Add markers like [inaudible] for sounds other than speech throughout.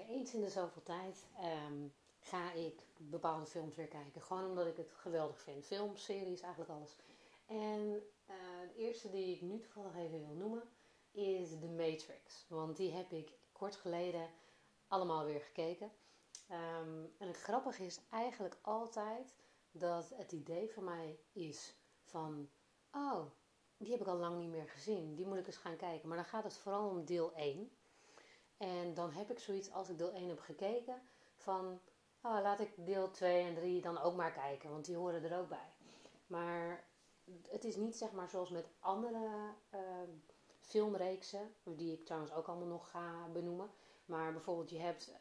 eens in de zoveel tijd ehm, ga ik bepaalde films weer kijken. Gewoon omdat ik het geweldig vind. Films, series, eigenlijk alles. En uh, de eerste die ik nu toevallig even wil noemen is The Matrix. Want die heb ik kort geleden allemaal weer gekeken. Ehm, en het grappige is eigenlijk altijd dat het idee van mij is van... Oh, die heb ik al lang niet meer gezien. Die moet ik eens gaan kijken. Maar dan gaat het vooral om deel 1. En dan heb ik zoiets als ik deel 1 heb gekeken van... Oh, laat ik deel 2 en 3 dan ook maar kijken. Want die horen er ook bij. Maar het is niet zeg maar zoals met andere uh, filmreeksen. Die ik trouwens ook allemaal nog ga benoemen. Maar bijvoorbeeld je hebt uh,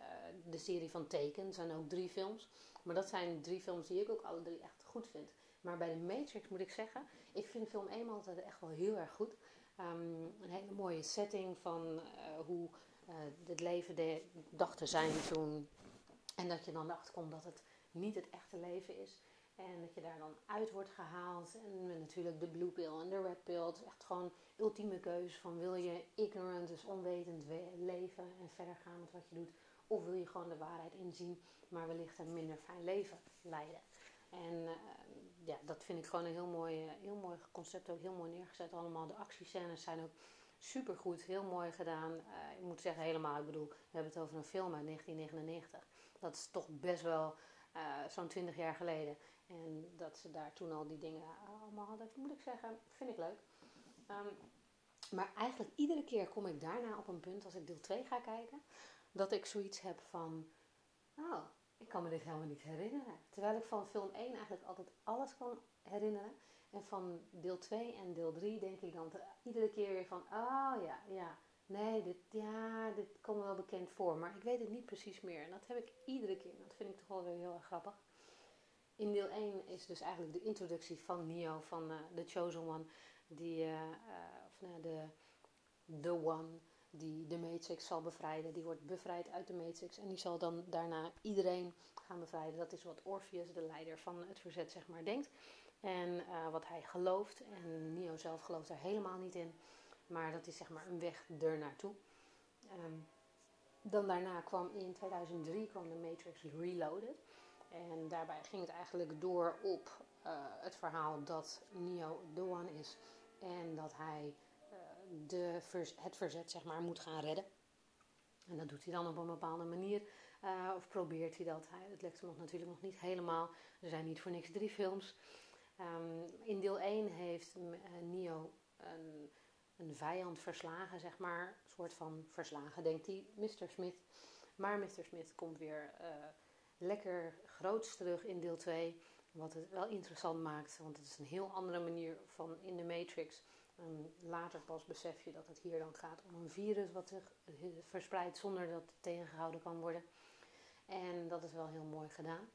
de serie van Teken. zijn ook drie films. Maar dat zijn drie films die ik ook alle drie echt goed vind. Maar bij de Matrix moet ik zeggen, ik vind film 1 altijd echt wel heel erg goed. Um, een hele mooie setting van uh, hoe het leven de, dacht te zijn toen. En dat je dan erachter komt dat het niet het echte leven is. En dat je daar dan uit wordt gehaald. En natuurlijk de blue pill en de red pill. Echt gewoon ultieme keuze van wil je ignorant, dus onwetend leven en verder gaan met wat je doet. Of wil je gewoon de waarheid inzien, maar wellicht een minder fijn leven leiden. En uh, ja, dat vind ik gewoon een heel mooi, heel mooi concept, ook heel mooi neergezet. Allemaal de actiescènes zijn ook super goed, heel mooi gedaan. Uh, ik moet zeggen helemaal, ik bedoel, we hebben het over een film uit 1999. Dat is toch best wel uh, zo'n 20 jaar geleden. En dat ze daar toen al die dingen allemaal hadden, moet ik zeggen, vind ik leuk. Um, maar eigenlijk iedere keer kom ik daarna op een punt, als ik deel 2 ga kijken, dat ik zoiets heb van, oh, ik kan me dit helemaal niet herinneren. Terwijl ik van film 1 eigenlijk altijd alles kan herinneren. En van deel 2 en deel 3 denk ik dan iedere keer weer van, oh ja, ja, nee, dit, ja, dit komt wel bekend voor. Maar ik weet het niet precies meer. En dat heb ik iedere keer. Dat vind ik toch wel weer heel erg grappig. In deel 1 is dus eigenlijk de introductie van Neo, van uh, The Chosen One. Die, uh, uh, of nou, de The One die de Matrix zal bevrijden. Die wordt bevrijd uit de Matrix en die zal dan daarna iedereen gaan bevrijden. Dat is wat Orpheus, de leider van het verzet, zeg maar, denkt. En uh, wat hij gelooft. En Neo zelf gelooft er helemaal niet in. Maar dat is zeg maar een weg er naartoe. Um, dan daarna kwam in 2003 kwam de Matrix Reloaded. En daarbij ging het eigenlijk door op uh, het verhaal dat Neo the One is. En dat hij de het verzet zeg maar, moet gaan redden. En dat doet hij dan op een bepaalde manier. Of probeert hij dat. Het lukt hem nog natuurlijk nog niet helemaal. Er zijn niet voor niks drie films. Um, in deel 1 heeft uh, Neo een, een, vijand verslagen, zeg maar. Een soort van verslagen, denkt hij, Mr. Smith. Maar Mr. Smith komt weer uh, lekker groots terug in deel 2. Wat het wel interessant maakt, want het is een heel andere manier van in de Matrix en later pas besef je dat het hier dan gaat om een virus wat zich verspreidt zonder dat het tegengehouden kan worden. En dat is wel heel mooi gedaan.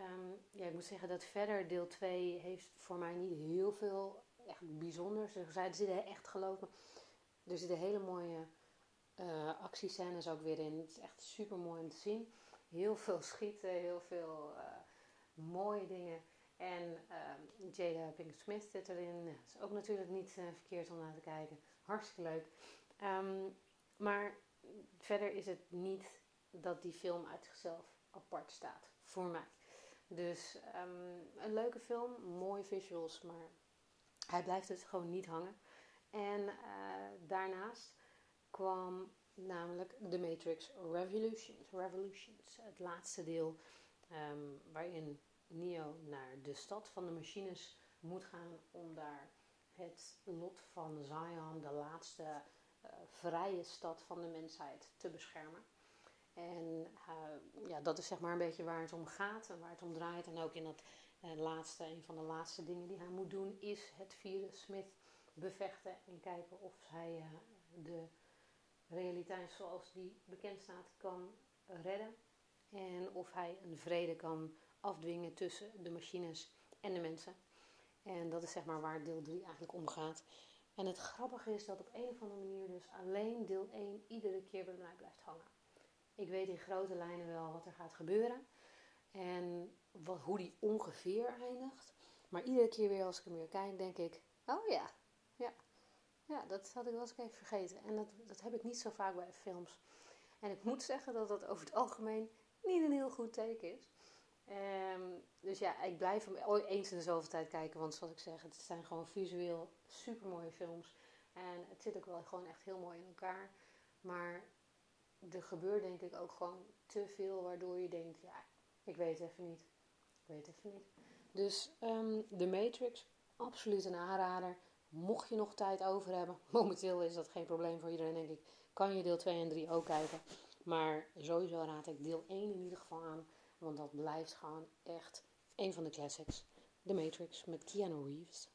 Um, ja, ik moet zeggen dat verder deel 2 heeft voor mij niet heel veel echt bijzonders. Er zitten echt geloof me, er zitten hele mooie uh, actiescènes ook weer in. Het is echt super mooi om te zien. Heel veel schieten, heel veel uh, mooie dingen. En uh, Jada Pinkett Smith zit erin. Dat is ook natuurlijk niet uh, verkeerd om naar te kijken. Hartstikke leuk. Um, maar verder is het niet dat die film uit zichzelf apart staat. Voor mij. Dus um, een leuke film. Mooie visuals. Maar hij blijft dus gewoon niet hangen. En uh, daarnaast kwam namelijk The Matrix Revolutions. Revolutions. Het laatste deel. Um, waarin Neo naar de stad van de machines moet gaan om daar het lot van Zion, de laatste uh, vrije stad van de mensheid, te beschermen. En uh, ja, dat is zeg maar een beetje waar het om gaat en waar het om draait. En ook in dat uh, laatste, een van de laatste dingen die hij moet doen, is het virus Smith bevechten en kijken of hij de realiteit zoals die bekend staat kan redden. En of hij een vrede kan afdwingen tussen de machines en de mensen. En dat is zeg maar waar deel 3 eigenlijk om gaat. En het grappige is dat op een of andere manier dus alleen deel 1 iedere keer bij mij blijft hangen. Ik weet in grote lijnen wel wat er gaat gebeuren. En wat, hoe die ongeveer eindigt. Maar iedere keer weer als ik hem weer kijk, denk ik: oh ja, ja, ja, dat had ik wel eens even vergeten. En dat, dat heb ik niet zo vaak bij films. En ik moet zeggen dat dat over het algemeen niet een heel goed teken is. Ehm, dus ja, ik blijf hem eens in de zoveel tijd kijken. Want zoals ik zeg, het zijn gewoon visueel super mooie films. En het zit ook wel gewoon echt heel mooi in elkaar. Maar er gebeurt denk ik ook gewoon te veel waardoor je denkt, ja, ik weet even niet. Ik weet even niet. Dus um, The Matrix, absoluut een aanrader. Mocht je nog tijd over hebben, [laughs] momenteel is dat geen probleem voor iedereen, denk ik, kan je deel 2 en 3 ook kijken. Maar sowieso raad ik deel 1 in ieder geval aan, want dat blijft gewoon echt een van de classics. The Matrix met Keanu Reeves.